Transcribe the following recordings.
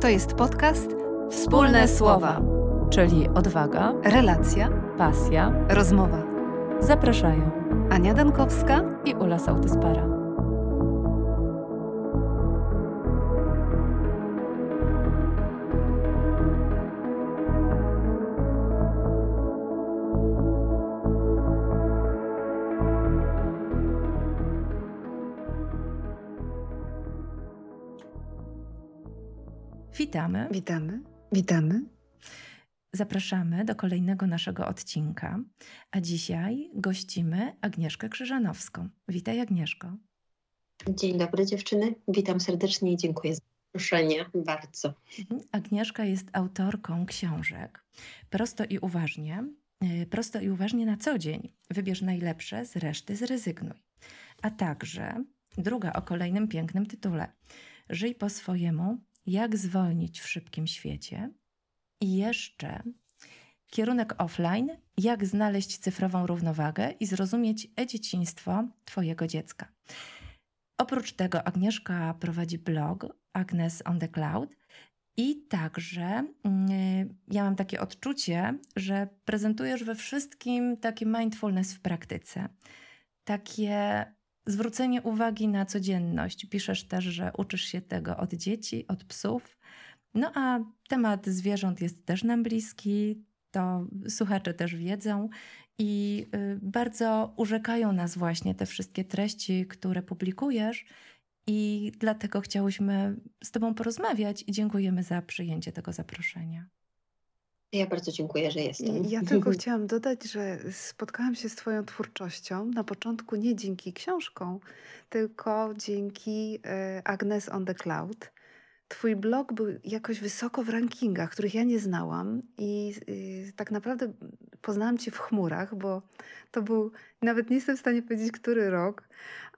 To jest podcast Wspólne Słowa, czyli odwaga, relacja, pasja, rozmowa. Zapraszają Ania Dankowska i Ula Sautyspara. Witamy. Witamy. Witamy. Zapraszamy do kolejnego naszego odcinka, a dzisiaj gościmy Agnieszkę Krzyżanowską. Witaj Agnieszko. Dzień dobry dziewczyny, witam serdecznie i dziękuję za zaproszenie bardzo. Agnieszka jest autorką książek Prosto i uważnie, y, prosto i uważnie na co dzień. Wybierz najlepsze, z reszty zrezygnuj. A także druga o kolejnym pięknym tytule. Żyj po swojemu, jak zwolnić w szybkim świecie i jeszcze kierunek offline, jak znaleźć cyfrową równowagę i zrozumieć e-dzieciństwo Twojego dziecka. Oprócz tego Agnieszka prowadzi blog Agnes on the Cloud i także yy, ja mam takie odczucie, że prezentujesz we wszystkim taki mindfulness w praktyce. Takie zwrócenie uwagi na codzienność. Piszesz też, że uczysz się tego od dzieci, od psów. No a temat zwierząt jest też nam bliski, to słuchacze też wiedzą i y, bardzo urzekają nas właśnie te wszystkie treści, które publikujesz. I dlatego chciałyśmy z Tobą porozmawiać i dziękujemy za przyjęcie tego zaproszenia. Ja bardzo dziękuję, że jestem. Ja tylko chciałam dodać, że spotkałam się z Twoją twórczością na początku nie dzięki książkom, tylko dzięki e, Agnes on the Cloud. Twój blog był jakoś wysoko w rankingach, których ja nie znałam, i y, tak naprawdę poznałam Cię w chmurach, bo to był, nawet nie jestem w stanie powiedzieć, który rok,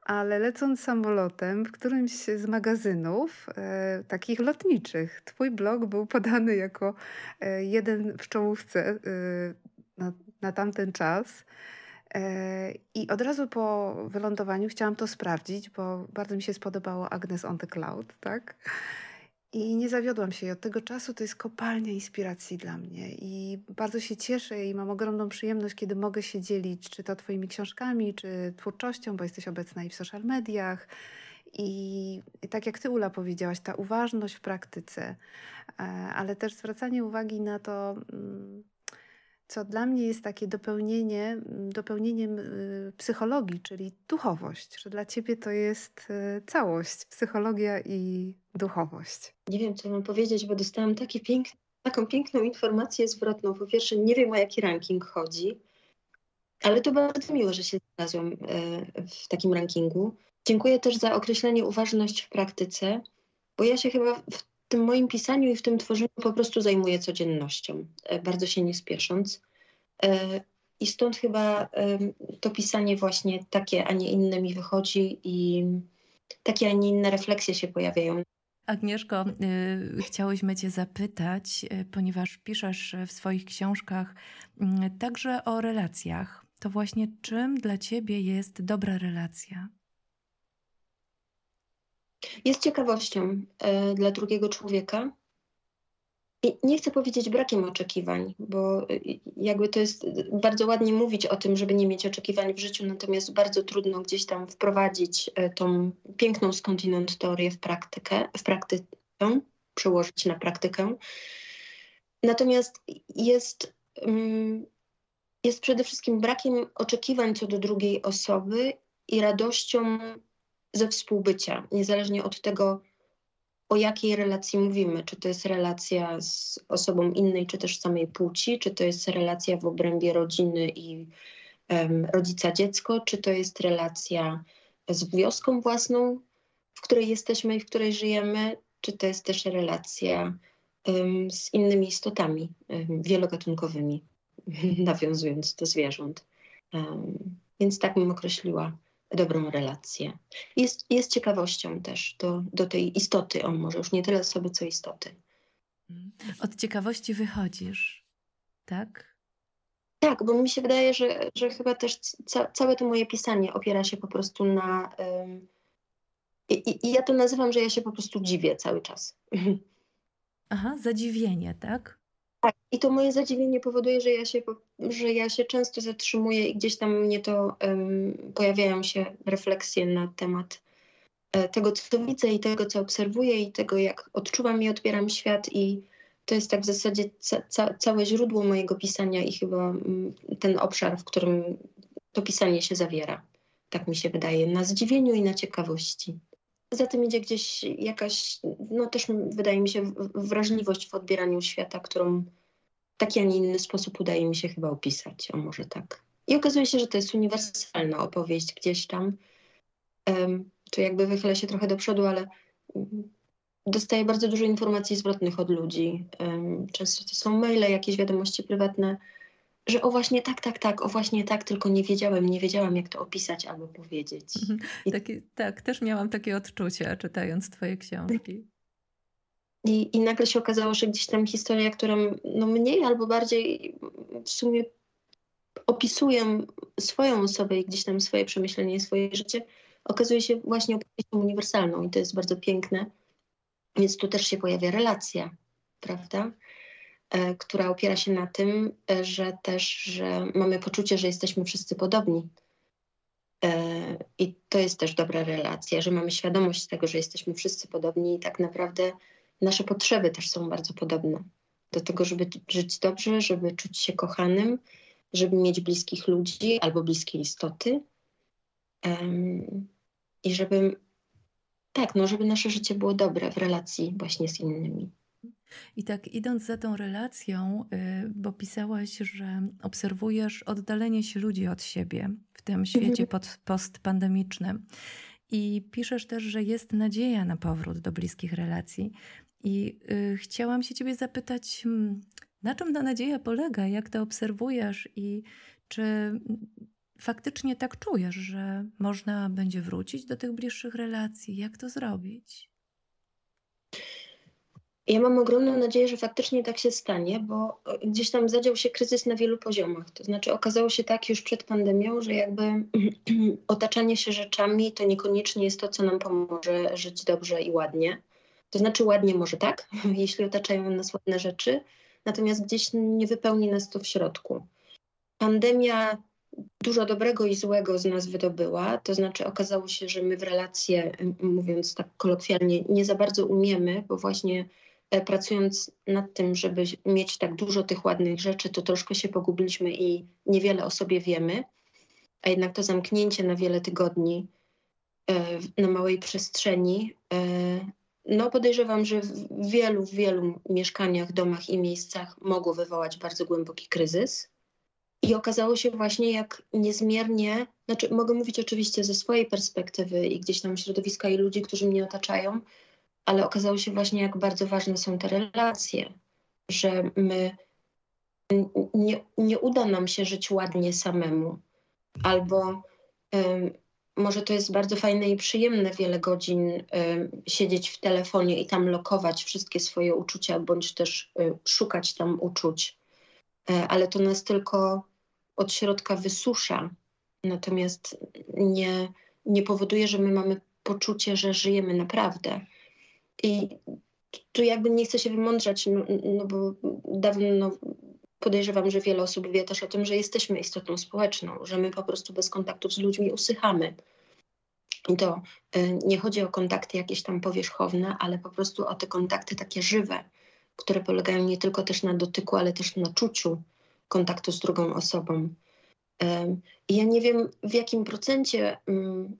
ale lecąc samolotem w którymś z magazynów e, takich lotniczych, twój blog był podany jako e, jeden w czołówce e, na, na tamten czas. E, I od razu po wylądowaniu chciałam to sprawdzić, bo bardzo mi się spodobało Agnes on the Cloud, tak? I nie zawiodłam się. I od tego czasu to jest kopalnia inspiracji dla mnie. I bardzo się cieszę i mam ogromną przyjemność, kiedy mogę się dzielić, czy to Twoimi książkami, czy twórczością, bo jesteś obecna i w social mediach. I, I tak jak Ty, Ula, powiedziałaś, ta uważność w praktyce, e, ale też zwracanie uwagi na to, mm, co dla mnie jest takie dopełnienie, mm, dopełnieniem y, psychologii, czyli duchowość, że dla ciebie to jest y, całość, psychologia i duchowość. Nie wiem, co mam powiedzieć, bo dostałam taką piękną informację zwrotną. Po pierwsze, nie wiem, o jaki ranking chodzi, ale to bardzo miło, że się znalazłam e, w takim rankingu. Dziękuję też za określenie uważność w praktyce, bo ja się chyba w tym moim pisaniu i w tym tworzeniu po prostu zajmuję codziennością, e, bardzo się nie spiesząc. E, I stąd chyba to pisanie właśnie takie, a nie inne mi wychodzi i takie, a nie inne refleksje się pojawiają. Agnieszko, y, chciałyśmy Cię zapytać, ponieważ piszesz w swoich książkach y, także o relacjach. To właśnie czym dla Ciebie jest dobra relacja? Jest ciekawością e, dla drugiego człowieka. I nie chcę powiedzieć brakiem oczekiwań, bo e, jakby to jest bardzo ładnie mówić o tym, żeby nie mieć oczekiwań w życiu, natomiast bardzo trudno gdzieś tam wprowadzić e, tą piękną skądinąd teorię w praktykę, w praktykę, przełożyć na praktykę. Natomiast jest, mm, jest przede wszystkim brakiem oczekiwań co do drugiej osoby i radością ze współbycia, niezależnie od tego, o jakiej relacji mówimy. Czy to jest relacja z osobą innej, czy też samej płci, czy to jest relacja w obrębie rodziny i um, rodzica dziecko, czy to jest relacja z wioską własną, w której jesteśmy i w której żyjemy, czy to jest też relacja um, z innymi istotami um, wielogatunkowymi, nawiązując do zwierząt. więc tak bym określiła dobrą relację. Jest, jest ciekawością też do, do tej istoty, on może już nie tyle osoby, co istoty. Od ciekawości wychodzisz, tak? Tak, bo mi się wydaje, że, że chyba też ca całe to moje pisanie opiera się po prostu na. I, I ja to nazywam, że ja się po prostu dziwię cały czas. Aha, zadziwienie, tak? I to moje zadziwienie powoduje, że ja się, że ja się często zatrzymuję i gdzieś tam mnie to um, pojawiają się refleksje na temat e, tego, co widzę i tego, co obserwuję i tego, jak odczuwam i odbieram świat i to jest tak w zasadzie ca ca całe źródło mojego pisania i chyba ten obszar, w którym to pisanie się zawiera. Tak mi się wydaje, na zdziwieniu i na ciekawości. Za tym idzie gdzieś jakaś, no też wydaje mi się, wrażliwość w odbieraniu świata, którą taki, a nie inny sposób udaje mi się chyba opisać, o może tak. I okazuje się, że to jest uniwersalna opowieść gdzieś tam. Um, tu jakby wychylę się trochę do przodu, ale dostaję bardzo dużo informacji zwrotnych od ludzi. Um, często to są maile, jakieś wiadomości prywatne, że o właśnie tak, tak, tak, o właśnie tak, tylko nie wiedziałem, nie wiedziałam, jak to opisać albo powiedzieć. Mhm. I... Taki, tak, też miałam takie odczucia, czytając Twoje książki. I, I nagle się okazało, że gdzieś tam historia, która no mniej albo bardziej w sumie opisuję swoją osobę i gdzieś tam swoje przemyślenie, swoje życie, okazuje się właśnie opowieścią uniwersalną i to jest bardzo piękne. Więc tu też się pojawia relacja, prawda? E, która opiera się na tym, e, że też że mamy poczucie, że jesteśmy wszyscy podobni. E, I to jest też dobra relacja, że mamy świadomość tego, że jesteśmy wszyscy podobni i tak naprawdę nasze potrzeby też są bardzo podobne. Do tego, żeby żyć dobrze, żeby czuć się kochanym, żeby mieć bliskich ludzi albo bliskie istoty. I żeby, tak, no, żeby nasze życie było dobre w relacji właśnie z innymi. I tak idąc za tą relacją, y, bo pisałaś, że obserwujesz oddalenie się ludzi od siebie w tym świecie mhm. postpandemicznym. I piszesz też, że jest nadzieja na powrót do bliskich relacji. I y, chciałam się Ciebie zapytać, hmm, na czym ta nadzieja polega, jak to obserwujesz i czy faktycznie tak czujesz, że można będzie wrócić do tych bliższych relacji? Jak to zrobić? Ja mam ogromną nadzieję, że faktycznie tak się stanie, bo gdzieś tam zadział się kryzys na wielu poziomach. To znaczy okazało się tak już przed pandemią, że jakby otaczanie się rzeczami to niekoniecznie jest to, co nam pomoże żyć dobrze i ładnie. To znaczy ładnie może tak, jeśli otaczają nas ładne rzeczy, natomiast gdzieś nie wypełni nas to w środku. Pandemia dużo dobrego i złego z nas wydobyła, to znaczy okazało się, że my w relacje, mówiąc tak kolokwialnie, nie za bardzo umiemy, bo właśnie E, pracując nad tym, żeby mieć tak dużo tych ładnych rzeczy, to troszkę się pogubiliśmy i niewiele o sobie wiemy, a jednak to zamknięcie na wiele tygodni e, na małej przestrzeni, e, no podejrzewam, że w wielu, wielu mieszkaniach, domach i miejscach mogło wywołać bardzo głęboki kryzys. I okazało się właśnie, jak niezmiernie, znaczy mogę mówić oczywiście ze swojej perspektywy i gdzieś tam środowiska i ludzi, którzy mnie otaczają, ale okazało się właśnie, jak bardzo ważne są te relacje, że my nie, nie uda nam się żyć ładnie samemu, albo może to jest bardzo fajne i przyjemne wiele godzin um, siedzieć w telefonie i tam lokować wszystkie swoje uczucia, bądź też um, szukać tam uczuć, e, ale to nas tylko od środka wysusza, natomiast nie, nie powoduje, że my mamy poczucie, że żyjemy naprawdę. I tu jakby nie chcę się wymądrzać, no, no bo dawno podejrzewam, że wiele osób wie też o tym, że jesteśmy istotą społeczną, że my po prostu bez kontaktów z ludźmi usychamy. I to y, nie chodzi o kontakty jakieś tam powierzchowne, ale po prostu o te kontakty takie żywe, które polegają nie tylko też na dotyku, ale też na czuciu kontaktu z drugą osobą. I ja nie wiem, w jakim procencie mm,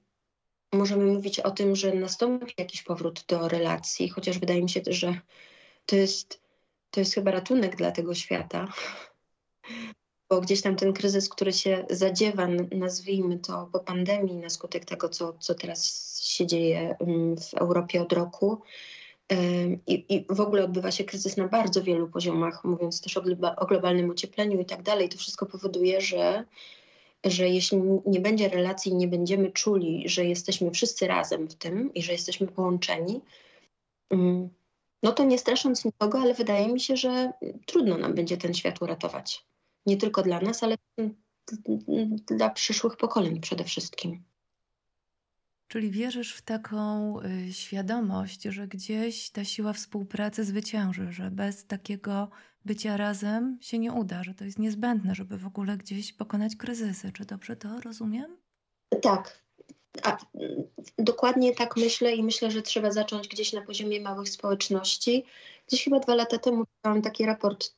możemy mówić o tym, że nastąpi jakiś powrót do relacji, chociaż wydaje mi się, że to jest, to jest chyba ratunek dla tego świata. Bo gdzieś tam ten kryzys, który się zadziewa, nazwijmy to po pandemii, na skutek tego, co, co teraz się dzieje mm, w Europie od roku, i, I, w ogóle odbywa się kryzys na bardzo wielu poziomach, mówiąc też o, o globalnym ociepleniu i tak dalej. To wszystko powoduje, że że jeśli nie będzie relacji, nie będziemy czuli, że jesteśmy wszyscy razem w tym i że jesteśmy połączeni, mm, no to nie strasząc nikogo, ale wydaje mi się, że trudno nam będzie ten świat uratować. Nie tylko dla nas, ale dla przyszłych pokoleń przede wszystkim. Czyli wierzysz w taką y, świadomość, że gdzieś ta siła współpracy zwycięży, że bez takiego bycia razem się nie uda, że to jest niezbędne, żeby w ogóle gdzieś pokonać kryzysy. Czy dobrze to rozumiem? Tak. A, dokładnie tak myślę i myślę, że trzeba zacząć gdzieś na poziomie małych społeczności. Gdzieś chyba dwa lata temu czytałam taki raport,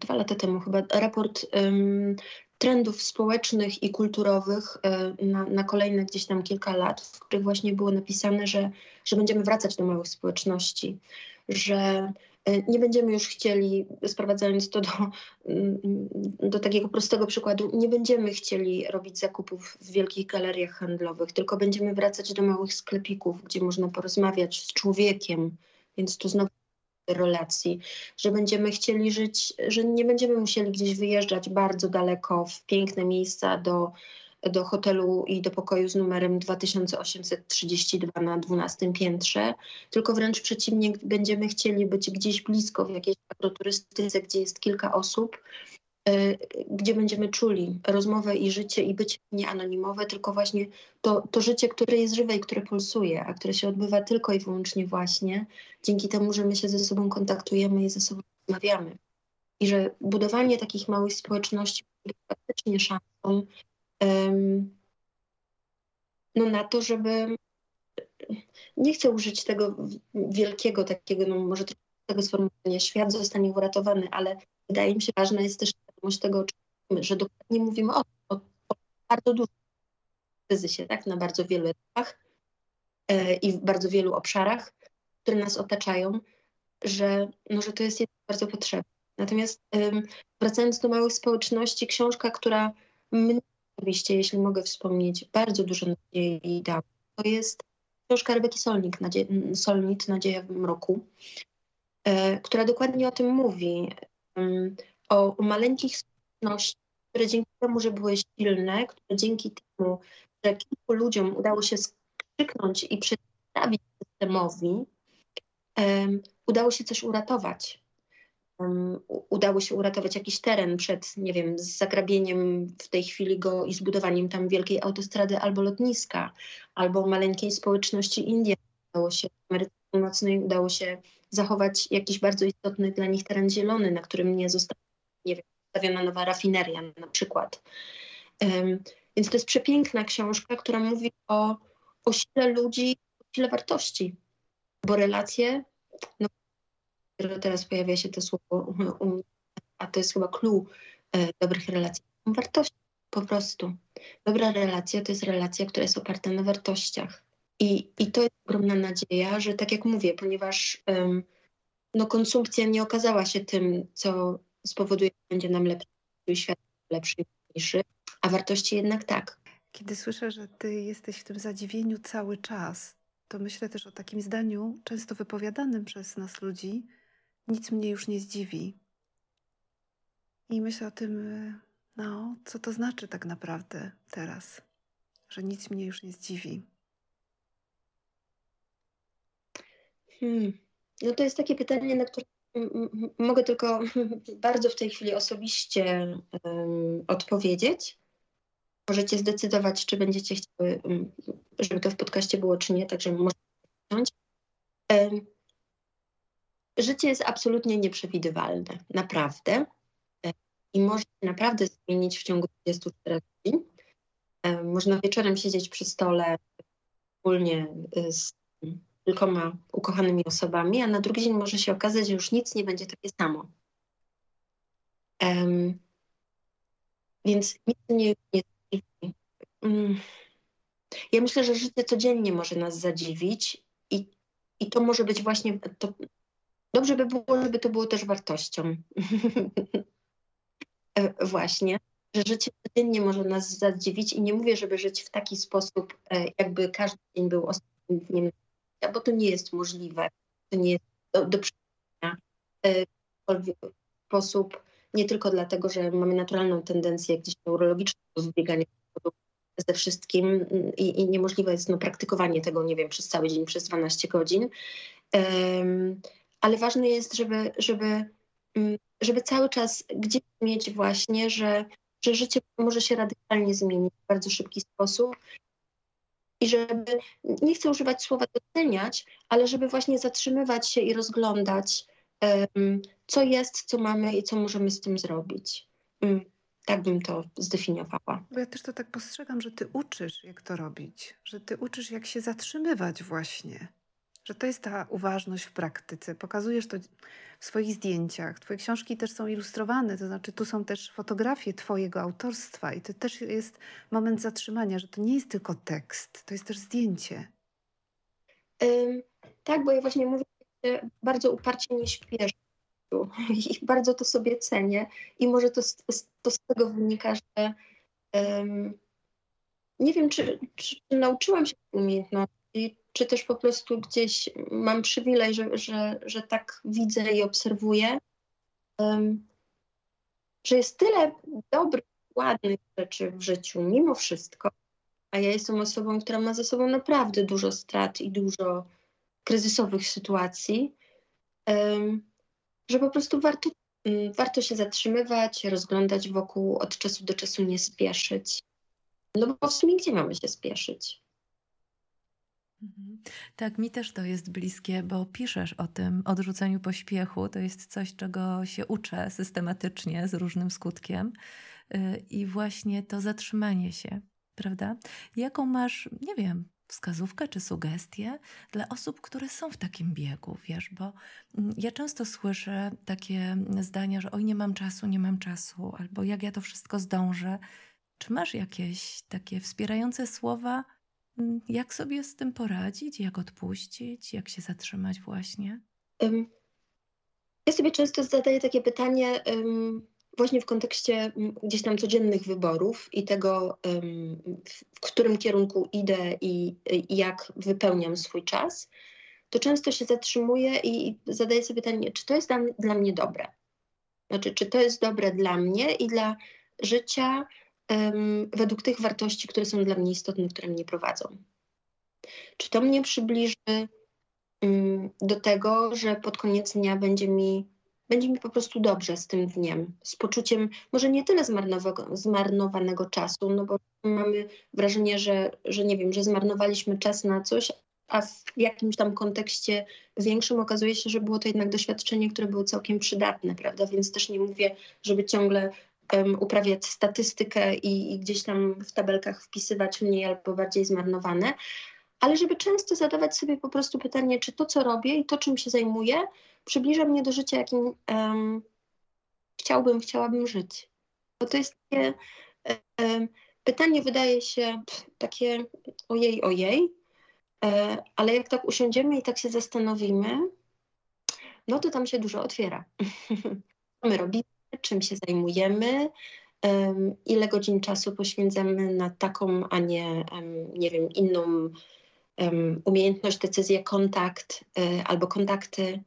dwa lata temu chyba, raport um, trendów społecznych i kulturowych e, na, na, kolejne gdzieś tam kilka lat, w których właśnie było napisane, że, że będziemy wracać do małych społeczności, że nie będziemy już chcieli, sprowadzając to do, mm, do takiego prostego przykładu, nie będziemy chcieli robić zakupów w wielkich galeriach handlowych, tylko będziemy wracać do małych sklepików, gdzie można porozmawiać z człowiekiem. Więc tu znowu relacji, że będziemy chcieli żyć, że nie będziemy musieli gdzieś wyjeżdżać bardzo daleko w piękne miejsca do, do hotelu i do pokoju z numerem 2832 na 12 piętrze, tylko wręcz przeciwnie, będziemy chcieli być gdzieś blisko w jakiejś agroturystyce, gdzie jest kilka osób, E, gdzie będziemy czuli rozmowę i życie i być nie anonimowe, tylko właśnie to, to życie, które jest żywe i które pulsuje, a które się odbywa tylko i wyłącznie właśnie dzięki temu, że my się ze sobą kontaktujemy i ze sobą rozmawiamy. I że budowanie takich małych społeczności jest faktycznie szansą no na to, żeby nie chcę użyć tego wielkiego takiego, no może tego sformułowania, świat zostanie uratowany, ale wydaje mi się ważne jest też świadomość tego, że dokładnie mówimy o, o, o bardzo dużym kryzysie, tak, na bardzo wielu etapach e, i w bardzo wielu obszarach, które nas otaczają, że, no, że to jest bardzo potrzebne. Natomiast wracając do małych społeczności, książka, która mnie osobiście, jeśli mogę wspomnieć, bardzo dużo nadziei dała, to jest książka Rebeki Solnik, Nadzie Solnit, Nadzieja w mroku, e, która dokładnie o tym mówi o, maleńkich społecznościach, które dzięki temu, że były silne, które dzięki temu, że kilku ludziom udało się skrzyknąć i przedstawić systemowi, udało się coś uratować. Udało się uratować jakiś teren przed, nie wiem, zagrabieniem w tej chwili go i zbudowaniem tam wielkiej autostrady albo lotniska, albo maleńkiej społeczności Indii udało się, Ameryce Północnej udało się zachować jakiś bardzo istotny dla nich teren zielony, na którym nie został nie wiem, stawiona nowa rafineria na przykład. Um, więc to jest przepiękna książka, która mówi o, o sile ludzi, o sile wartości, bo relacje, no teraz pojawia się to słowo, um, a to jest chyba clue e, dobrych relacji, wartości po prostu. Dobra relacja to jest relacja, która jest oparta na wartościach. I, i to jest ogromna nadzieja, że tak jak mówię, ponieważ um, no, konsumpcja nie okazała się tym, co spowoduje, że będzie nam lepszy świat, lepszy i mniejszy, a wartości jednak tak. Kiedy słyszę, że ty jesteś w tym zadziwieniu cały czas, to myślę też o takim zdaniu, często wypowiadanym przez nas ludzi, nic mnie już nie zdziwi. I myślę o tym, no, co to znaczy tak naprawdę teraz, że nic mnie już nie zdziwi. Hmm. No to jest takie pytanie, na które mogę tylko bardzo w tej chwili osobiście um, odpowiedzieć. Możecie zdecydować, czy będziecie chciały, żeby to w podcaście było, czy nie, także możecie. Um, życie jest absolutnie nieprzewidywalne, naprawdę. I może naprawdę zmienić w ciągu 24 godzin. Można wieczorem siedzieć przy stole wspólnie y, z kilkoma ukochanymi osobami, a na drugi dzień może się okazać, że już nic nie będzie takie samo. Um, więc nic nie zadziwi. Um, ja myślę, że życie codziennie może nas zadziwić i, i to może być właśnie, to, dobrze by było, żeby to było też wartością. E, właśnie, że życie codziennie może nas zadziwić i nie mówię, żeby żyć w taki sposób, e, jakby każdy dzień był ostatnim dniem bo to nie jest możliwe, to nie jest do, do przyjęcia e, w sposób, nie tylko dlatego, że mamy naturalną tendencję gdzieś neurologiczną do zbiegania ze wszystkim mm, i, i niemożliwe jest no, praktykowanie tego, nie wiem, przez cały dzień, przez 12 godzin. Um, ale ważne jest, żeby, żeby, mm, żeby cały czas gdzieś mieć właśnie, że, że życie może się radykalnie zmienić w bardzo szybki sposób i żeby, nie chcę używać słowa doceniać, ale żeby właśnie zatrzymywać się i rozglądać, co jest, co mamy i co możemy z tym zrobić. Um, tak bym to zdefiniowała. Bo ja też to tak postrzegam, że ty uczysz, jak to robić, że ty uczysz, jak się zatrzymywać właśnie. Że to jest ta uważność w praktyce. Pokazujesz to w swoich zdjęciach. Twoje książki też są ilustrowane, to znaczy tu są też fotografie Twojego autorstwa i to też jest moment zatrzymania, że to nie jest tylko tekst, to jest też zdjęcie. Tak, bo ja właśnie mówię, bardzo uparcie nie śpieszę i bardzo to sobie cenię i może to, to z tego wynika, że nie wiem, czy, czy nauczyłam się umiejętności, czy też po prostu gdzieś mam przywilej, że, że, że tak widzę i obserwuję, um, że jest tyle dobrych, ładnych rzeczy w życiu, mimo wszystko, a ja jestem osobą, która ma za sobą naprawdę dużo strat i dużo kryzysowych sytuacji, um, że po prostu warto, um, warto się zatrzymywać, rozglądać wokół, od czasu do czasu nie spieszyć. No bo w sumie gdzie mamy się spieszyć? Mhm. Tak, mi też to jest bliskie, bo piszesz o tym odrzuceniu pośpiechu. To jest coś, czego się uczę systematycznie z różnym skutkiem. Y, I właśnie to zatrzymanie się, prawda? Jaką masz, nie wiem, wskazówkę czy sugestię dla osób, które są w takim biegu, wiesz, bo mm, ja często słyszę takie zdania, że oj, nie mam czasu, nie mam czasu, albo jak ja to wszystko zdążę. Czy masz jakieś takie wspierające słowa, jak sobie z tym poradzić? Jak odpuścić? Jak się zatrzymać właśnie? Ja sobie często zadaję takie pytanie właśnie w kontekście gdzieś tam codziennych wyborów i tego, w którym kierunku idę i, jak wypełniam swój czas. To często się zatrzymuję i zadaję sobie pytanie, czy to jest dla mnie dobre? Znaczy, czy to jest dobre dla mnie i dla życia, według tych wartości, które są dla mnie istotne, które mnie prowadzą. Czy to mnie przybliży do tego, że pod koniec dnia będzie mi, będzie mi po prostu dobrze z tym dniem, z poczuciem może nie tyle zmarnowanego czasu, no bo mamy wrażenie, że, że nie wiem, że zmarnowaliśmy czas na coś, a w jakimś tam kontekście większym okazuje się, że było to jednak doświadczenie, które było całkiem przydatne, prawda? Więc też nie mówię, żeby ciągle uprawiać statystykę i, i gdzieś tam w tabelkach wpisywać mniej albo bardziej zmarnowane, ale żeby często zadawać sobie po prostu pytanie, czy to, co robię i to, czym się zajmuję, przybliża mnie do życia, jakim um, chciałbym, chciałabym żyć. Bo to jest takie um, pytanie, wydaje się takie ojej, ojej, e, ale jak tak usiądziemy i tak się zastanowimy, no to tam się dużo otwiera. my robimy, czym się zajmujemy, ile godzin czasu poświęcamy na taką, a nie, nie wiem, inną umiejętność, decyzję, kontakt e, albo kontakty.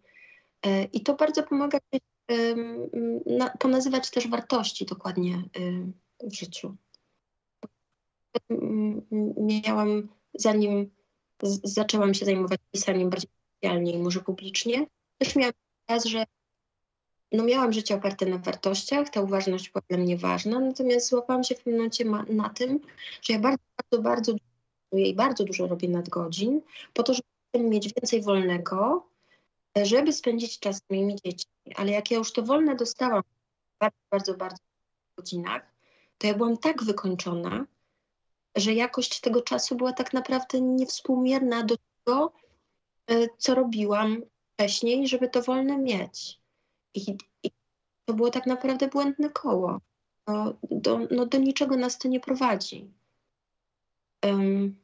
E, I to bardzo pomaga ponazywać też wartości dokładnie e, w życiu. Miałam, zanim zaczęłam się zajmować pisaniem bardziej specjalnie i może publicznie, też miałam czas, że no miałam życie oparte na wartościach, ta uważność była dla mnie ważna, natomiast złapałam się w pewnym momencie na tym, że ja bardzo, bardzo, bardzo dużo i bardzo dużo robię nadgodzin po to, żeby mieć więcej wolnego, żeby spędzić czas z moimi dziećmi. Ale jak ja już to wolne dostałam w bardzo, bardzo, bardzo godzinach, to ja byłam tak wykończona, że jakość tego czasu była tak naprawdę niewspółmierna do tego, e, co robiłam wcześniej, żeby to wolne mieć. I, I, to było tak naprawdę błędne koło. No, do, no, do niczego nas to nie prowadzi. Um,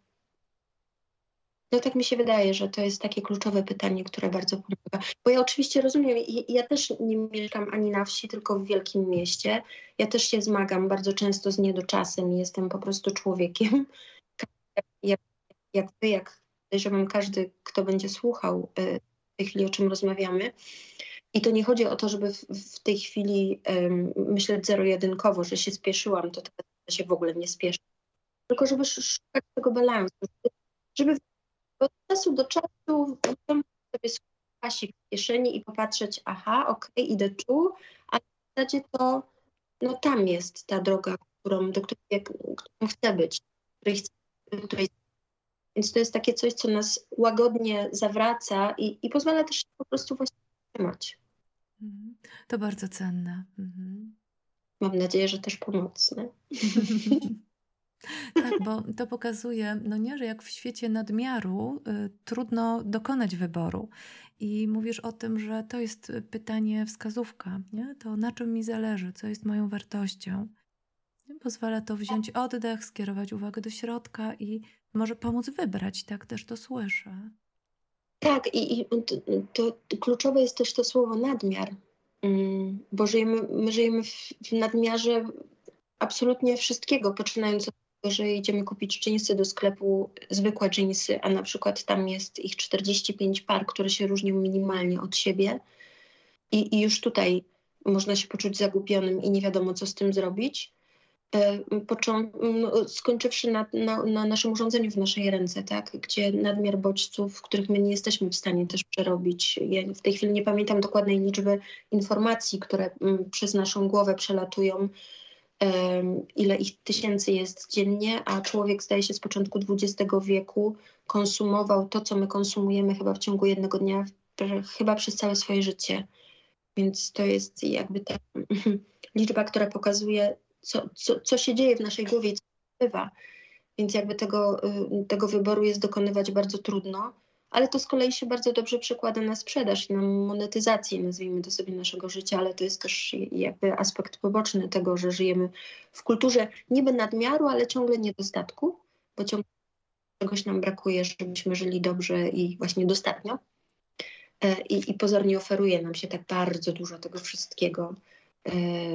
no tak mi się wydaje, że to jest takie kluczowe pytanie, które bardzo pomaga. Bo ja oczywiście rozumiem, ja też nie mieszkam ani na wsi, tylko w wielkim mieście. Ja też się zmagam bardzo często z niedoczasem jestem po prostu człowiekiem. Jak, jak wy, jak podejrzewam każdy, kto będzie słuchał y, tej chwili, o czym rozmawiamy. I to nie chodzi o to, żeby w, w tej chwili um, myśleć zero-jedynkowo, że się spieszyłam, to teraz się w ogóle nie spieszę. Tylko żeby szukać tego balansu, żeby od czasu do czasu sobie pasik w kieszeni i popatrzeć, aha, okej, okay, idę tu, a w zasadzie to no tam jest ta droga, którą, do której, którą chcę być, której chcę, Więc to jest takie coś, co nas łagodnie zawraca i, i pozwala też po prostu właśnie trzymać. To bardzo cenne. Mhm. Mam nadzieję, że też pomocne. Tak, bo to pokazuje, no nie, że jak w świecie nadmiaru y, trudno dokonać wyboru. I mówisz o tym, że to jest pytanie, wskazówka, nie? To na czym mi zależy, co jest moją wartością. Pozwala to wziąć oddech, skierować uwagę do środka i może pomóc wybrać, tak też to słyszę. Tak, i, i to, to, kluczowe jest też to słowo nadmiar, bo żyjemy, my żyjemy w, nadmiarze absolutnie wszystkiego, poczynając od tego, że idziemy kupić jeansy do sklepu, zwykłe jeansy, a na przykład tam jest ich 45 par, które się różnią minimalnie od siebie i, i już tutaj można się poczuć zagubionym i nie wiadomo, co z tym zrobić. E, no, skończywszy na, na, na, naszym urządzeniu w naszej ręce, tak? gdzie nadmiar bodźców, których my nie jesteśmy w stanie też przerobić. Ja w tej chwili nie pamiętam dokładnej liczby informacji, które przez naszą głowę przelatują, ile ich tysięcy jest dziennie, a człowiek zdaje się z początku XX wieku konsumował to, co my konsumujemy chyba w ciągu jednego dnia, chyba przez całe swoje życie. Więc to jest jakby ta liczba, która pokazuje, co, co, co się dzieje w naszej głowie co bywa. Więc jakby tego, y, tego wyboru jest dokonywać bardzo trudno, ale to z kolei się bardzo dobrze przekłada na sprzedaż i na monetyzację, nazwijmy to sobie, naszego życia, ale to jest też jakby aspekt poboczny tego, że żyjemy w kulturze niby nadmiaru, ale ciągle niedostatku, bo ciągle czegoś nam brakuje, żebyśmy żyli dobrze i właśnie dostatnio. E, I, I pozornie oferuje nam się tak bardzo dużo tego wszystkiego,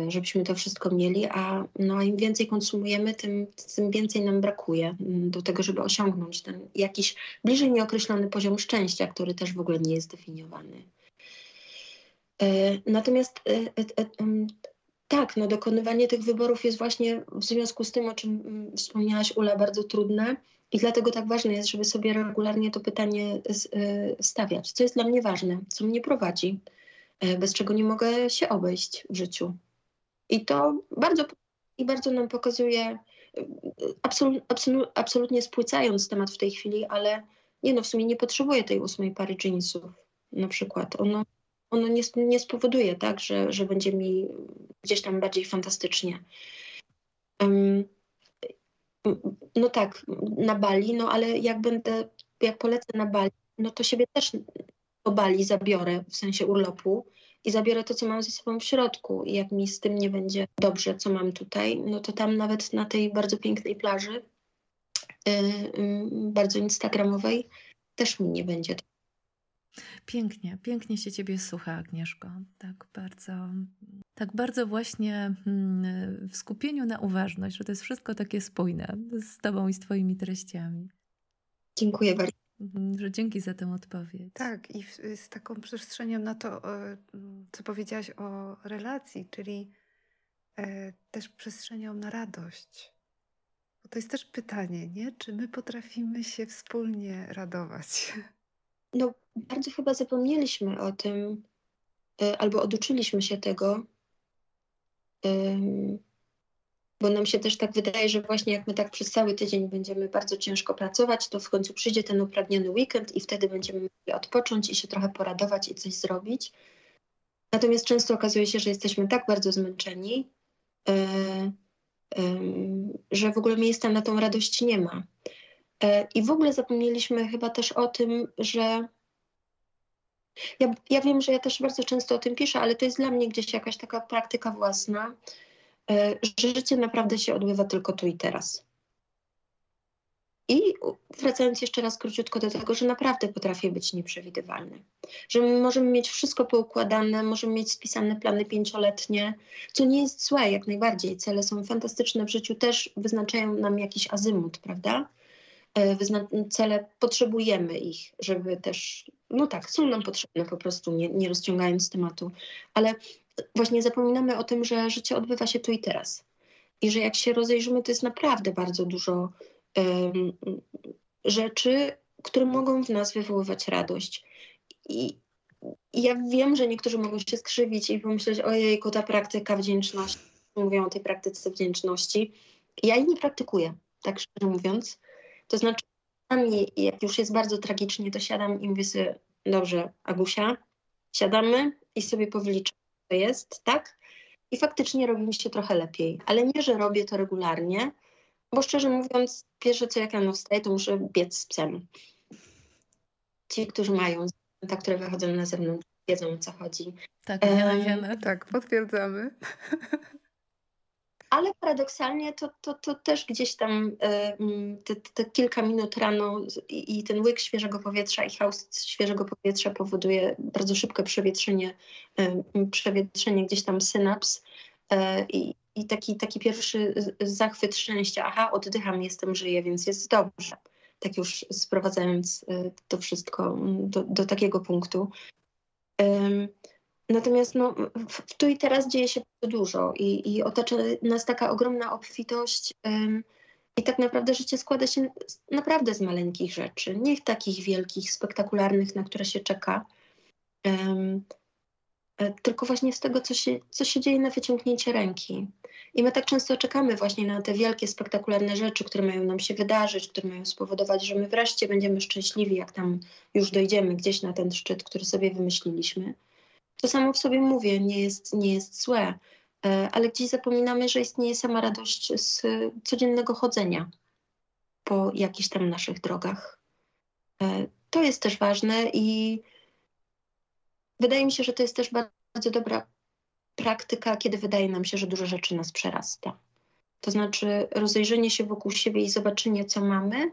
żebyśmy to wszystko mieli, a no, im więcej konsumujemy, tym, tym więcej nam brakuje mm, do tego, żeby osiągnąć ten jakiś bliżej nieokreślony poziom szczęścia, który też w ogóle nie jest definiowany. E, natomiast e, tak, no, dokonywanie tych wyborów jest właśnie w związku z tym, o czym mm, wspomniałaś, Ula, bardzo trudne. I dlatego tak ważne jest, żeby sobie regularnie to pytanie stawiać. Co jest dla mnie ważne? Co mnie prowadzi? E, bez czego nie mogę się obejść w życiu. I to bardzo, i bardzo nam pokazuje, e, absolut, absolut, absolutnie spłycając temat w tej chwili, ale nie no, w sumie nie potrzebuję tej ósmej pary jeansów na przykład. Ono, ono nie, nie spowoduje tak, że, że będzie mi gdzieś tam bardziej fantastycznie. Um, no tak, na Bali, no ale jak będę, jak polecę na Bali, no to siebie też do Bali zabiorę, w sensie urlopu i zabiorę to, co mam ze sobą w środku. I jak mi z tym nie będzie dobrze, co mam tutaj, no to tam nawet na tej bardzo pięknej plaży, yy, yy, bardzo instagramowej, też mi nie będzie. Pięknie, pięknie się Ciebie słucha, Agnieszko. Tak bardzo, tak bardzo właśnie hmm, w skupieniu na uważność, że to jest wszystko takie spójne z Tobą i z Twoimi treściami. Dziękuję bardzo. Mhm, że dzięki za tę odpowiedź. Tak, i w, z taką przestrzenią na to, e, co powiedziałaś o relacji, czyli e, też przestrzenią na radość. Bo to jest też pytanie, nie? Czy my potrafimy się wspólnie radować? No, bardzo chyba zapomnieliśmy o tym, e, albo oduczyliśmy się tego bo nam się też tak wydaje, że właśnie jak my tak przez cały tydzień będziemy bardzo ciężko pracować, to w końcu przyjdzie ten upragniony weekend i wtedy będziemy mogli odpocząć i się trochę poradować i coś zrobić. Natomiast często okazuje się, że jesteśmy tak bardzo zmęczeni, yy, yy, że w ogóle miejsca na tą radość nie ma. Yy, I w ogóle zapomnieliśmy chyba też o tym, że ja, ja wiem, że ja też bardzo często o tym piszę, ale to jest dla mnie gdzieś jakaś taka praktyka własna, że życie naprawdę się odbywa tylko tu i teraz. I wracając jeszcze raz króciutko do tego, że naprawdę potrafię być nieprzewidywalny. Że możemy mieć wszystko poukładane, możemy mieć spisane plany pięcioletnie, co nie jest złe jak najbardziej. Cele są fantastyczne w życiu, też wyznaczają nam jakiś azymut, prawda? E, wyzna- cele potrzebujemy ich, żeby też, no tak, są nam potrzebne po prostu, nie, nie rozciągając tematu, ale właśnie zapominamy o tym, że życie odbywa się tu i teraz. I że jak się rozejrzymy, to jest naprawdę bardzo dużo um, rzeczy, które mogą w nas wywoływać radość. I, ja wiem, że niektórzy mogą się skrzywić i pomyśleć, ojej, ta praktyka wdzięczności, mówią o tej praktyce wdzięczności. Ja jej nie praktykuję, tak szczerze mówiąc. To znaczy, jak już jest bardzo tragicznie, to siadam i mówię sobie, dobrze, Agusia, siadamy i sobie powyliczamy, co jest, tak? I faktycznie robi mi się trochę lepiej. Ale nie, że robię to regularnie, bo szczerze mówiąc, pierwsze co jak rano wstaję, to muszę biec z psem. Ci, którzy mają zwierzęta, które wychodzą na zewnątrz, wiedzą o co chodzi. Tak, wiemy, wiemy. Tak, potwierdzamy. Ale paradoksalnie to, to, to też gdzieś tam te, te kilka minut rano i, ten łyk świeżego powietrza i chaos świeżego powietrza powoduje bardzo szybkie przewietrzenie, przewietrzenie gdzieś tam synaps e, i, i taki, taki pierwszy zachwyt szczęścia. Aha, oddycham, jestem, żyję, więc jest dobrze. Tak już sprowadzając to wszystko do, do takiego punktu. Natomiast no, w, tu i teraz dzieje się dużo i, i otacza nas taka ogromna obfitość. Um, I tak naprawdę życie składa się naprawdę z maleńkich rzeczy, nie takich wielkich, spektakularnych, na które się czeka, um, tylko właśnie z tego, co się, co się dzieje na wyciągnięcie ręki. I my tak często czekamy właśnie na te wielkie, spektakularne rzeczy, które mają nam się wydarzyć, które mają spowodować, że my wreszcie będziemy szczęśliwi, jak tam już dojdziemy gdzieś na ten szczyt, który sobie wymyśliliśmy to samo w sobie mówię, nie jest, nie jest złe, e, ale gdzieś zapominamy, że istnieje sama radość z codziennego chodzenia po jakichś tam naszych drogach. E, to jest też ważne i wydaje mi się, że to jest też bardzo dobra praktyka, kiedy wydaje nam się, że dużo rzeczy nas przerasta. To znaczy rozejrzenie się wokół siebie i zobaczenie, co mamy,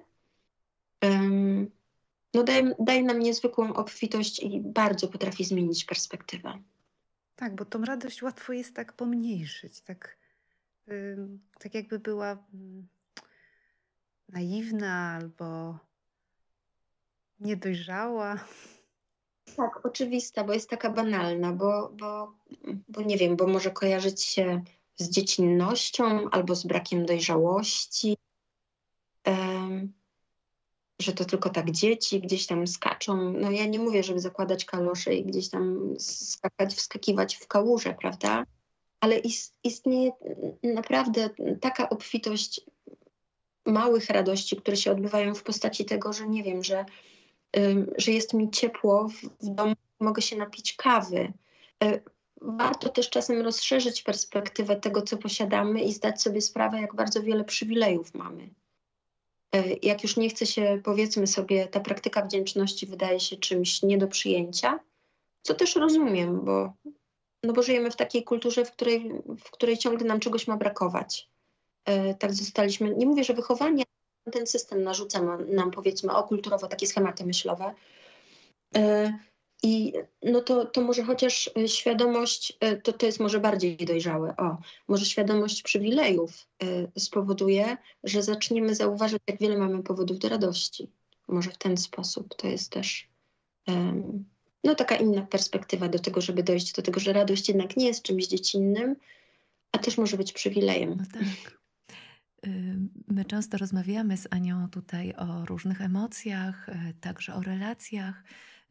no daje, daje nam niezwykłą obfitość i bardzo potrafi zmienić perspektywę. Tak, bo tą radość łatwo jest tak pomniejszyć, tak, yy, tak jakby była yy, naiwna albo niedojrzała. Tak, oczywista, bo jest taka banalna, bo, bo, bo nie wiem, bo może kojarzyć się z dziecinnością albo z brakiem dojrzałości że to tylko tak dzieci gdzieś tam skaczą. No ja nie mówię, żeby zakładać kalosze i gdzieś tam skakać, wskakiwać w kałuże, prawda? Ale istnieje naprawdę taka obfitość małych radości, które się odbywają w postaci tego, że nie wiem, że, że jest mi ciepło w domu, mogę się napić kawy. E, warto też czasem rozszerzyć perspektywę tego, co posiadamy i zdać sobie sprawę, jak bardzo wiele przywilejów mamy. E, jak już nie chce się, powiedzmy sobie, ta praktyka wdzięczności wydaje się czymś nie do przyjęcia, co też rozumiem, bo, no bo żyjemy w takiej kulturze, w której, w której ciągle nam czegoś ma brakować. E, tak zostaliśmy, nie mówię, że wychowanie, ten system narzuca nam, powiedzmy, o kulturowo takie schematy myślowe. E, I no to, to może chociaż świadomość, to, to jest może bardziej dojrzałe, o, może świadomość przywilejów y, spowoduje, że zaczniemy zauważać, jak wiele mamy powodów do radości. Może w ten sposób to jest też um, no, taka inna perspektywa do tego, żeby dojść do tego, że radość jednak nie jest czymś dziecinnym, a też może być przywilejem. No tak. My często rozmawiamy z Anią tutaj o różnych emocjach, e, także o relacjach.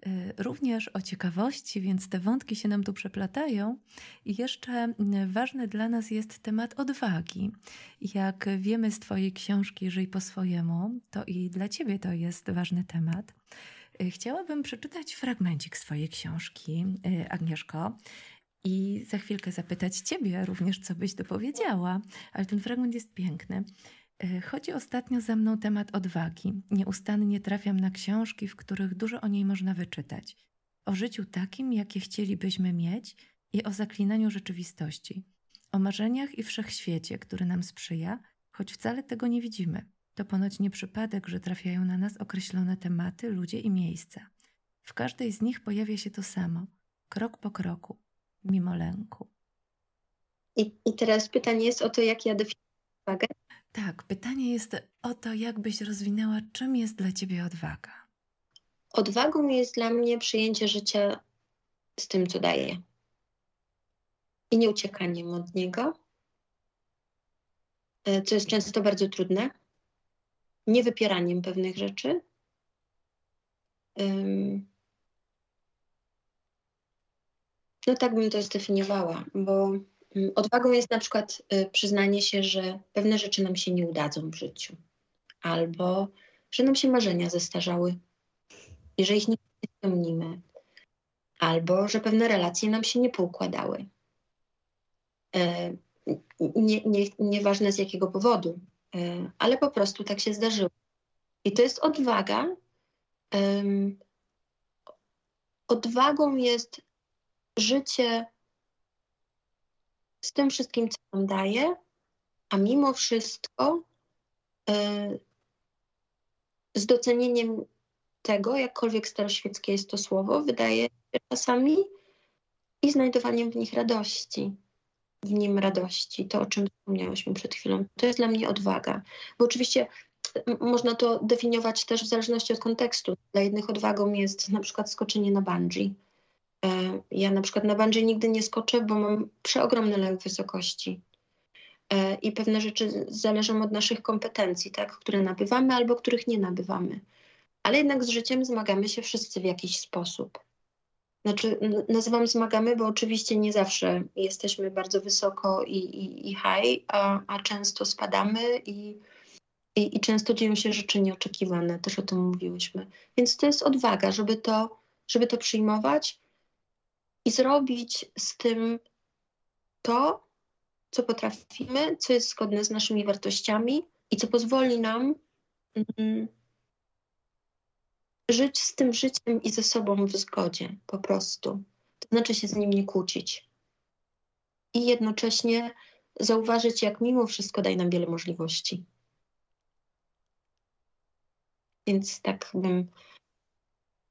Y, również o ciekawości, więc te wątki się nam tu przeplatają. I jeszcze y, ważny dla nas jest temat odwagi. Jak wiemy z Twojej książki Żyj po swojemu, to i dla Ciebie to jest ważny temat. Y, chciałabym przeczytać fragmencik swojej książki, Agnieszko. I za chwilkę zapytać Ciebie również, co byś dopowiedziała, ale ten fragment jest piękny. E, chodzi ostatnio za mną temat odwagi. Nieustannie trafiam na książki, w których dużo o niej można wyczytać. O życiu takim, jakie chcielibyśmy mieć i o zaklinaniu rzeczywistości. O marzeniach i wszechświecie, który nam sprzyja, choć wcale tego nie widzimy. To ponoć nie przypadek, że trafiają na nas określone tematy, ludzie i miejsca. W każdej z nich pojawia się to samo, krok po kroku, mimo lęku. I, i teraz pytanie jest o to, jak ja definiuję odwagę. Tak, pytanie jest o to, jak byś rozwinęła, czym jest dla ciebie odwaga. Odwagą jest dla mnie przyjęcie życia z tym, co daje. I nie uciekaniem od niego, e, co jest często bardzo trudne. Nie wypieraniem pewnych rzeczy. No tak bym to zdefiniowała, bo odwagą jest na przykład y, przyznanie się, że pewne rzeczy nam się nie udadzą w życiu, albo że nam się marzenia zestarzały i że ich nie spełnimy, albo że pewne relacje nam się nie poukładały. E, nie, nie, nieważne z jakiego powodu, e, ale po prostu tak się zdarzyło. I to jest odwaga. Odwagą jest życie z tym wszystkim, co nam daje, a mimo wszystko e, z docenieniem tego, jakkolwiek staroświeckie jest to słowo, wydaje się czasami i znajdowaniem w nich radości, w nim radości, to o czym wspomniałyśmy przed chwilą. To jest dla mnie odwaga, bo oczywiście można to definiować też w zależności od kontekstu. Dla jednych odwagą jest na przykład skoczenie na bungee. E, ja na przykład na bungee nigdy nie skoczę, bo mam przeogromny lęk wysokości. E, I pewne rzeczy zależą od naszych kompetencji, tak, które nabywamy albo których nie nabywamy. Ale jednak z życiem zmagamy się wszyscy w jakiś sposób. Znaczy, nazywam zmagamy, bo oczywiście nie zawsze jesteśmy bardzo wysoko i, i, i high, a, a często spadamy i, i, i często dzieją się rzeczy nieoczekiwane, też o tym mówiłyśmy. Więc to jest odwaga, żeby to, żeby to przyjmować i zrobić z tym to, co potrafimy, co jest zgodne z naszymi wartościami i co pozwoli nam mm, żyć z tym życiem i ze sobą w zgodzie po prostu. To znaczy się z nim nie kłócić. I jednocześnie zauważyć, jak mimo wszystko daje nam wiele możliwości. Więc tak bym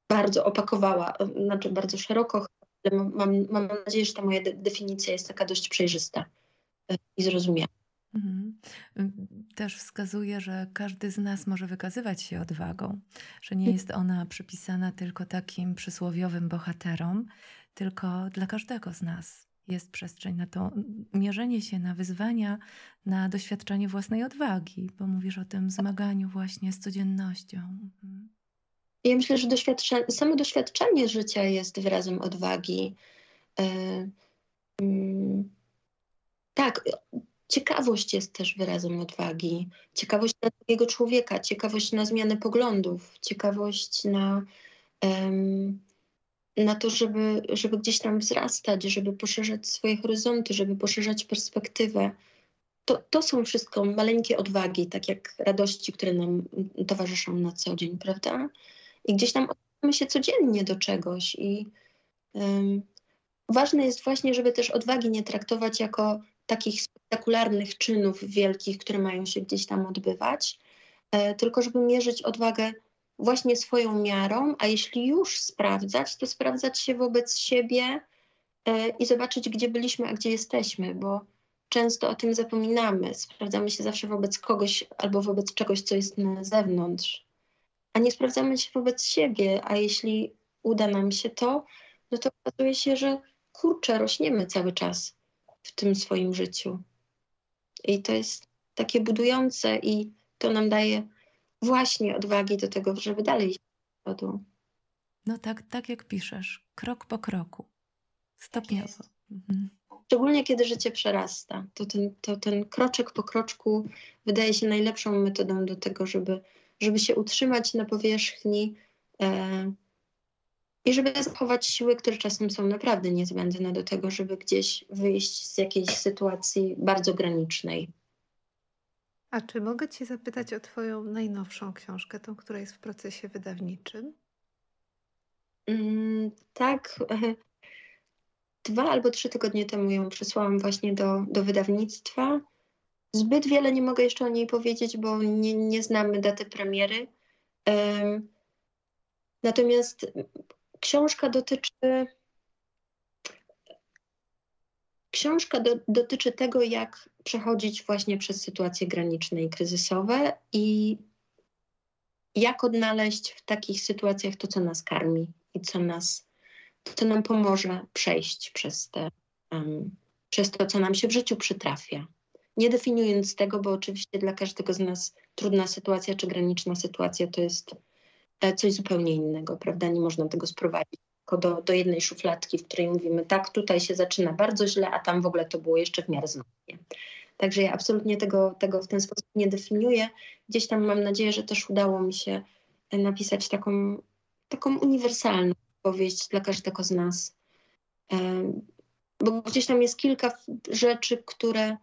bardzo opakowała, znaczy bardzo szeroko, ale mam, mam nadzieję, że ta moja de definicja jest taka dość przejrzysta e, i zrozumiała. Mhm. Też wskazuje, że każdy z nas może wykazywać się odwagą, że nie jest ona przypisana tylko takim przysłowiowym bohaterom, tylko dla każdego z nas jest przestrzeń na to mierzenie się na wyzwania, na doświadczenie własnej odwagi, bo mówisz o tym zmaganiu właśnie z codziennością. Ja myślę, że samo doświadczenie życia jest wyrazem odwagi. Yy, yy, tak, ciekawość jest też wyrazem odwagi. Ciekawość na drugiego człowieka, ciekawość na zmianę poglądów, ciekawość na. Na to, żeby, żeby gdzieś tam wzrastać, żeby poszerzać swoje horyzonty, żeby poszerzać perspektywę. To, to są wszystko maleńkie odwagi, tak jak radości, które nam towarzyszą na co dzień, prawda? I gdzieś tam odnosimy się codziennie do czegoś i um, ważne jest właśnie, żeby też odwagi nie traktować jako takich spektakularnych czynów wielkich, które mają się gdzieś tam odbywać, e, tylko żeby mierzyć odwagę właśnie swoją miarą, a jeśli już sprawdzać, to sprawdzać się wobec siebie e, i zobaczyć, gdzie byliśmy, a gdzie jesteśmy, bo często o tym zapominamy. Sprawdzamy się zawsze wobec kogoś albo wobec czegoś, co jest na zewnątrz, a nie sprawdzamy się wobec siebie. A jeśli uda nam się to, no to okazuje się, że kurczę, rośniemy cały czas w tym swoim życiu. I to jest takie budujące i to nam daje właśnie odwagi do tego, żeby dalej iść do przodu. No tak, tak jak piszesz, krok po kroku, stopniowo. Tak mhm. Szczególnie kiedy życie przerasta, to ten, to ten kroczek po kroczku wydaje się najlepszą metodą do tego, żeby, żeby się utrzymać na powierzchni e, i żeby zachować siły, które czasem są naprawdę niezbędne do tego, żeby gdzieś wyjść z jakiejś sytuacji bardzo granicznej. A czy mogę Cię zapytać o Twoją najnowszą książkę, tą, która jest w procesie wydawniczym? Mm, tak. Dwa albo trzy tygodnie temu ją przysłałam właśnie do, do wydawnictwa. Zbyt wiele nie mogę jeszcze o niej powiedzieć, bo nie, nie znamy daty premiery. Natomiast książka dotyczy Książka do, dotyczy tego, jak przechodzić właśnie przez sytuacje graniczne i kryzysowe i jak odnaleźć w takich sytuacjach to, co nas karmi i co nas, to, co nam pomoże przejść przez, te, um, przez to, co nam się w życiu przytrafia. Nie definiując tego, bo oczywiście dla każdego z nas trudna sytuacja czy graniczna sytuacja to jest e, coś zupełnie innego, prawda? Nie można tego sprowadzić do, do jednej szufladki, w której mówimy, tak, tutaj się zaczyna bardzo źle, a tam w ogóle to było jeszcze w miarę znownie. Także ja absolutnie tego, tego w ten sposób nie definiuję. Gdzieś tam mam nadzieję, że też udało mi się napisać taką, taką uniwersalną powieść dla każdego z nas. Bo gdzieś tam jest kilka rzeczy, które,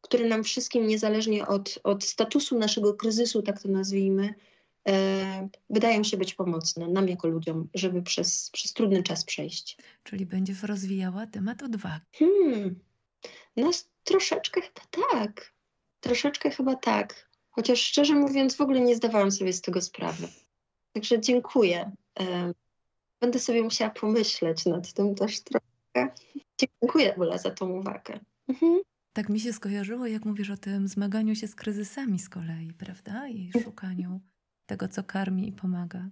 które nam wszystkim, niezależnie od, od statusu naszego kryzysu, tak to nazwijmy, e, wydają się być pomocne nam jako ludziom, żeby przez, przez trudny czas przejść. Czyli będziesz rozwijała temat odwagi. Hmm. No troszeczkę chyba tak. Troszeczkę chyba tak. Chociaż szczerze mówiąc w ogóle nie zdawałam sobie z tego sprawy. Także dziękuję. E, będę sobie musiała pomyśleć nad tym też trochę. Dziękuję Ula za tą uwagę. Mhm. Tak mi się skojarzyło, jak mówisz o tym zmaganiu się z kryzysami z kolei, prawda? I szukaniu tego, co karmi i pomaga.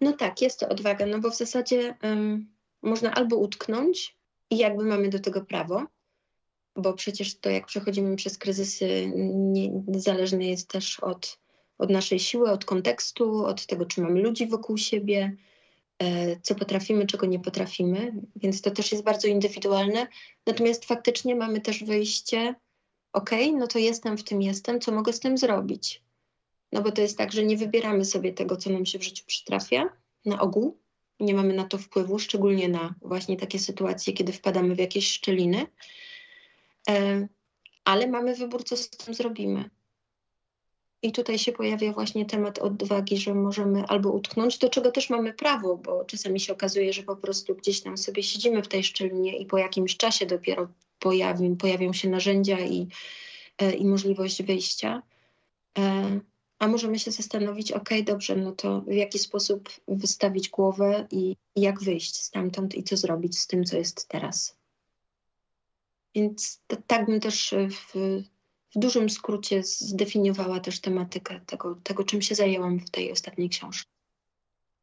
No tak, jest to odwaga, no bo w zasadzie um, można albo utknąć i jakby mamy do tego prawo, bo przecież to, jak przechodzimy przez kryzysy, nie, zależne jest też od, od naszej siły, od kontekstu, od tego, czy mamy ludzi wokół siebie, co potrafimy, czego nie potrafimy, więc to też jest bardzo indywidualne. Natomiast faktycznie mamy też wyjście, ok, no to jestem w tym, jestem, co mogę z tym zrobić? No bo to jest tak, że nie wybieramy sobie tego, co nam się w życiu przytrafia, na ogół. Nie mamy na to wpływu, szczególnie na właśnie takie sytuacje, kiedy wpadamy w jakieś szczeliny. E, ale mamy wybór, co z tym zrobimy. I tutaj się pojawia właśnie temat odwagi, że możemy albo utknąć, do czego też mamy prawo, bo czasami się okazuje, że po prostu gdzieś tam sobie siedzimy w tej szczelinie i po jakimś czasie dopiero pojawią, pojawią się narzędzia i, e, i możliwość wyjścia. E, a możemy się zastanowić, ok, dobrze, no to w jaki sposób wystawić głowę i jak wyjść stamtąd i co zrobić z tym, co jest teraz. Więc tak bym też w, w dużym skrócie zdefiniowała też tematykę tego, tego, czym się zajęłam w tej ostatniej książce.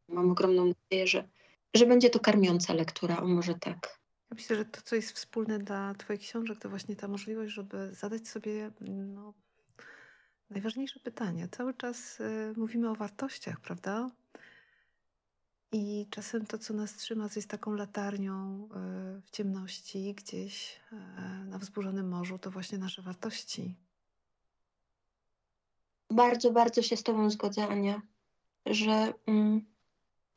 Mam ogromną nadzieję, że, że będzie to karmiąca lektura, o może tak. Ja myślę, że to, co jest wspólne dla Twoich książek, to właśnie ta możliwość, żeby zadać sobie no, najważniejsze pytanie. Cały czas y, mówimy o wartościach, prawda? I czasem to, co nas trzyma, jest taką latarnią y, w ciemności, gdzieś y, na wzburzonym morzu, to właśnie nasze wartości. Bardzo, bardzo się z Tobą zgodzę, Ania, że, mm,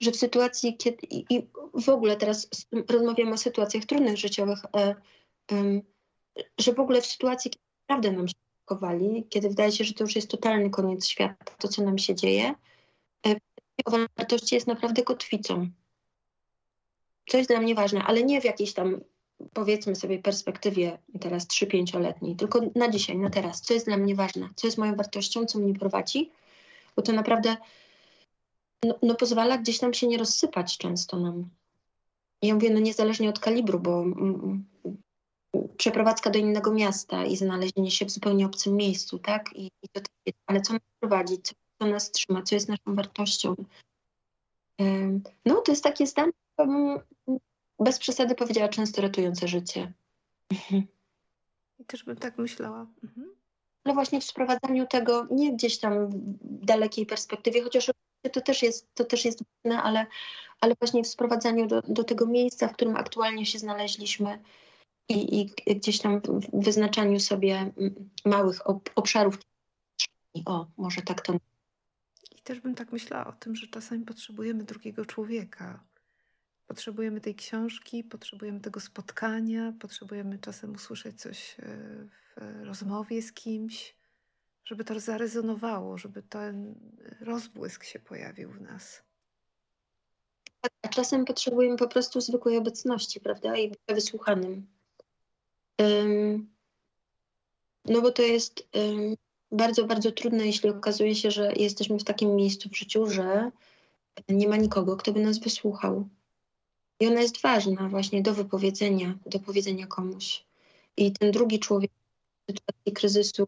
że w sytuacji, kiedy i w ogóle teraz rozmawiamy o sytuacjach trudnych życiowych, e, że w ogóle w sytuacji, kiedy naprawdę nam się kiedy wydaje się, że to już jest totalny koniec świata, to co nam się dzieje, e, o wartości jest naprawdę kotwicą. Co jest dla mnie ważne, ale nie w jakiejś tam, powiedzmy sobie, perspektywie teraz 3-5-letniej, tylko na dzisiaj, na teraz. Co jest dla mnie ważne, co jest moją wartością, co mnie prowadzi, bo to naprawdę no, no pozwala gdzieś tam się nie rozsypać często nam. Ja mówię, no niezależnie od kalibru, bo mm, przeprowadzka do innego miasta i znalezienie się w zupełnie obcym miejscu, tak? I, i to, ale co nas prowadzi, co, co nas trzyma, co jest naszą wartością. No, to jest takie zdanie, bez przesady powiedziała, często ratujące życie. I też bym tak myślała. Mhm. Ale właśnie w sprowadzaniu tego, nie gdzieś tam w dalekiej perspektywie, chociaż to też jest, to też jest ważne, ale, ale właśnie w sprowadzaniu do, do tego miejsca, w którym aktualnie się znaleźliśmy, i, i gdzieś tam w wyznaczaniu sobie małych ob obszarów. O, może tak to. Też bym tak myślała o tym, że czasami potrzebujemy drugiego człowieka. Potrzebujemy tej książki, potrzebujemy tego spotkania, potrzebujemy czasem usłyszeć coś e, w rozmowie z kimś, żeby to zarezonowało, żeby ten rozbłysk się pojawił w nas. A czasem potrzebujemy po prostu zwykłej obecności, prawda? I bycia wysłuchanym. No bo to jest bardzo, bardzo trudne, jeśli okazuje się, że jesteśmy w takim miejscu w życiu, że nie ma nikogo, kto by nas wysłuchał. I ona jest ważna właśnie do wypowiedzenia, do powiedzenia komuś. I ten drugi człowiek w sytuacji kryzysu,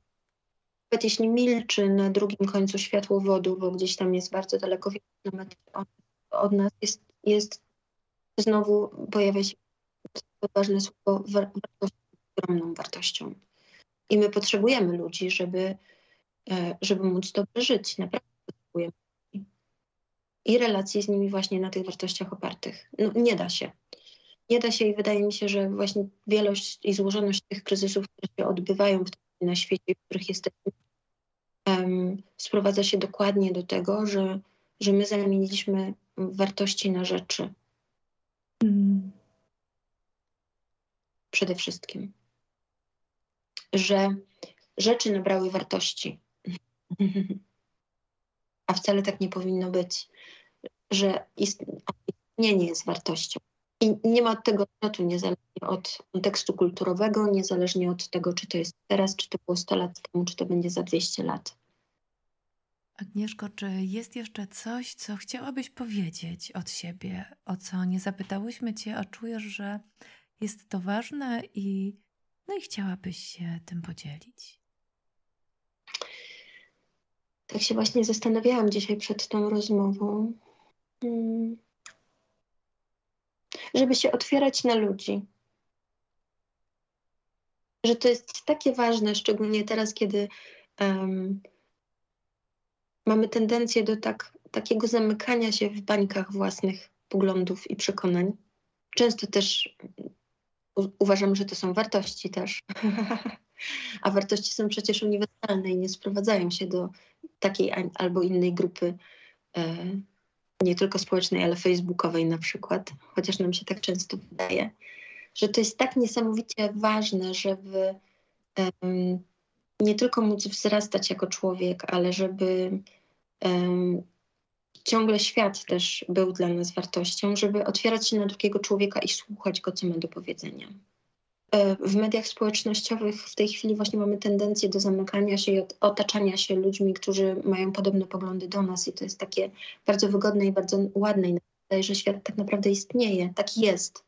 nawet jeśli milczy na drugim końcu światłowodu, bo gdzieś tam jest bardzo daleko od, nas, jest, jest znowu pojawia się ważne słowo wartości ogromną wartością. I my potrzebujemy ludzi, żeby, żeby móc dobrze żyć. Naprawdę potrzebujemy. I relacji z nimi właśnie na tych wartościach opartych. No, nie da się. nie da się i wydaje mi się, że właśnie wielość i złożoność tych kryzysów, które się odbywają na świecie, w których jesteśmy, um, sprowadza się dokładnie do tego, że, że my zamieniliśmy wartości na rzeczy. Mm. Przede wszystkim. Że rzeczy nabrały wartości. A wcale tak nie powinno być, że istnienie jest wartością. I nie ma od tego odwrotu, niezależnie od kontekstu kulturowego, niezależnie od tego, czy to jest teraz, czy to było 100 lat temu, czy to będzie za 200 lat. Agnieszko, czy jest jeszcze coś, co chciałabyś powiedzieć od siebie, o co nie zapytałyśmy Cię, a czujesz, że jest to ważne i, no i chciałabyś się tym podzielić? Tak się właśnie zastanawiałam dzisiaj przed tą rozmową. Hmm żeby się otwierać na ludzi. Że to jest takie ważne, szczególnie teraz, kiedy um, mamy tendencję do tak, takiego zamykania się w bańkach własnych poglądów i przekonań. Często też u, uważam, że to są wartości też. A wartości są przecież uniwersalne i nie sprowadzają się do takiej albo innej grupy e, nie tylko społecznej, ale facebookowej na przykład, chociaż nam się tak często wydaje, że to jest tak niesamowicie ważne, żeby nie tylko móc wzrastać jako człowiek, ale żeby ciągle świat też był dla nas wartością, żeby otwierać się na drugiego człowieka i słuchać go, co ma do powiedzenia. E, w mediach społecznościowych w tej chwili właśnie mamy tendencję do zamykania się i otaczania się ludźmi, którzy mają podobne poglądy do nas i to jest takie bardzo wygodne i bardzo ładne i wydaje, że świat tak naprawdę istnieje, tak jest.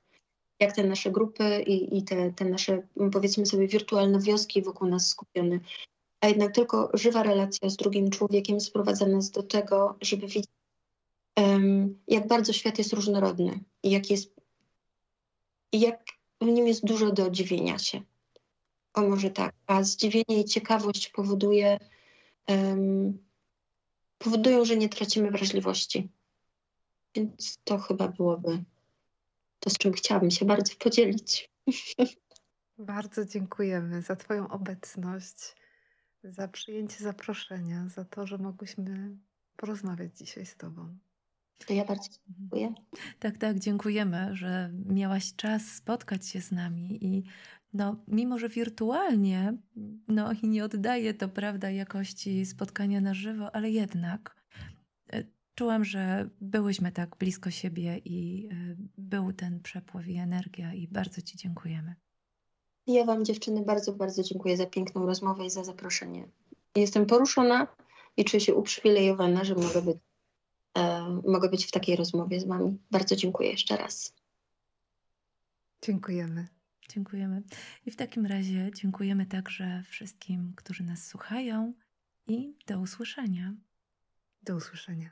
Jak te nasze grupy i, i te, te nasze, powiedzmy sobie, wirtualne wioski wokół nas skupione. A jednak tylko żywa relacja z drugim człowiekiem sprowadza nas do tego, żeby widzieć, um, jak bardzo świat jest różnorodny i jak jest, i jak w nim jest dużo do dziwienia się. O może tak. A zdziwienie i ciekawość powoduje, um, powodują, że nie tracimy wrażliwości. Więc to chyba byłoby to, z czym chciałabym się bardzo podzielić. Bardzo dziękujemy za Twoją obecność, za przyjęcie zaproszenia, za to, że mogłyśmy porozmawiać dzisiaj z Tobą. To ja bardzo dziękuję. Tak, tak, dziękujemy, że miałaś czas spotkać się z nami i no, mimo że wirtualnie, no i nie oddaje to, prawda, jakości spotkania na żywo, ale jednak e, czułam, że byłyśmy tak blisko siebie i e, był ten przepływ i energia i bardzo Ci dziękujemy. Ja Wam dziewczyny bardzo, bardzo dziękuję za piękną rozmowę i za zaproszenie. Jestem poruszona i czuję się uprzywilejowana, że mogę być mogę być w takiej rozmowie z Wami. Bardzo dziękuję jeszcze raz. Dziękujemy. Dziękujemy. I w takim razie dziękujemy także wszystkim, którzy nas słuchają i do usłyszenia. Do usłyszenia.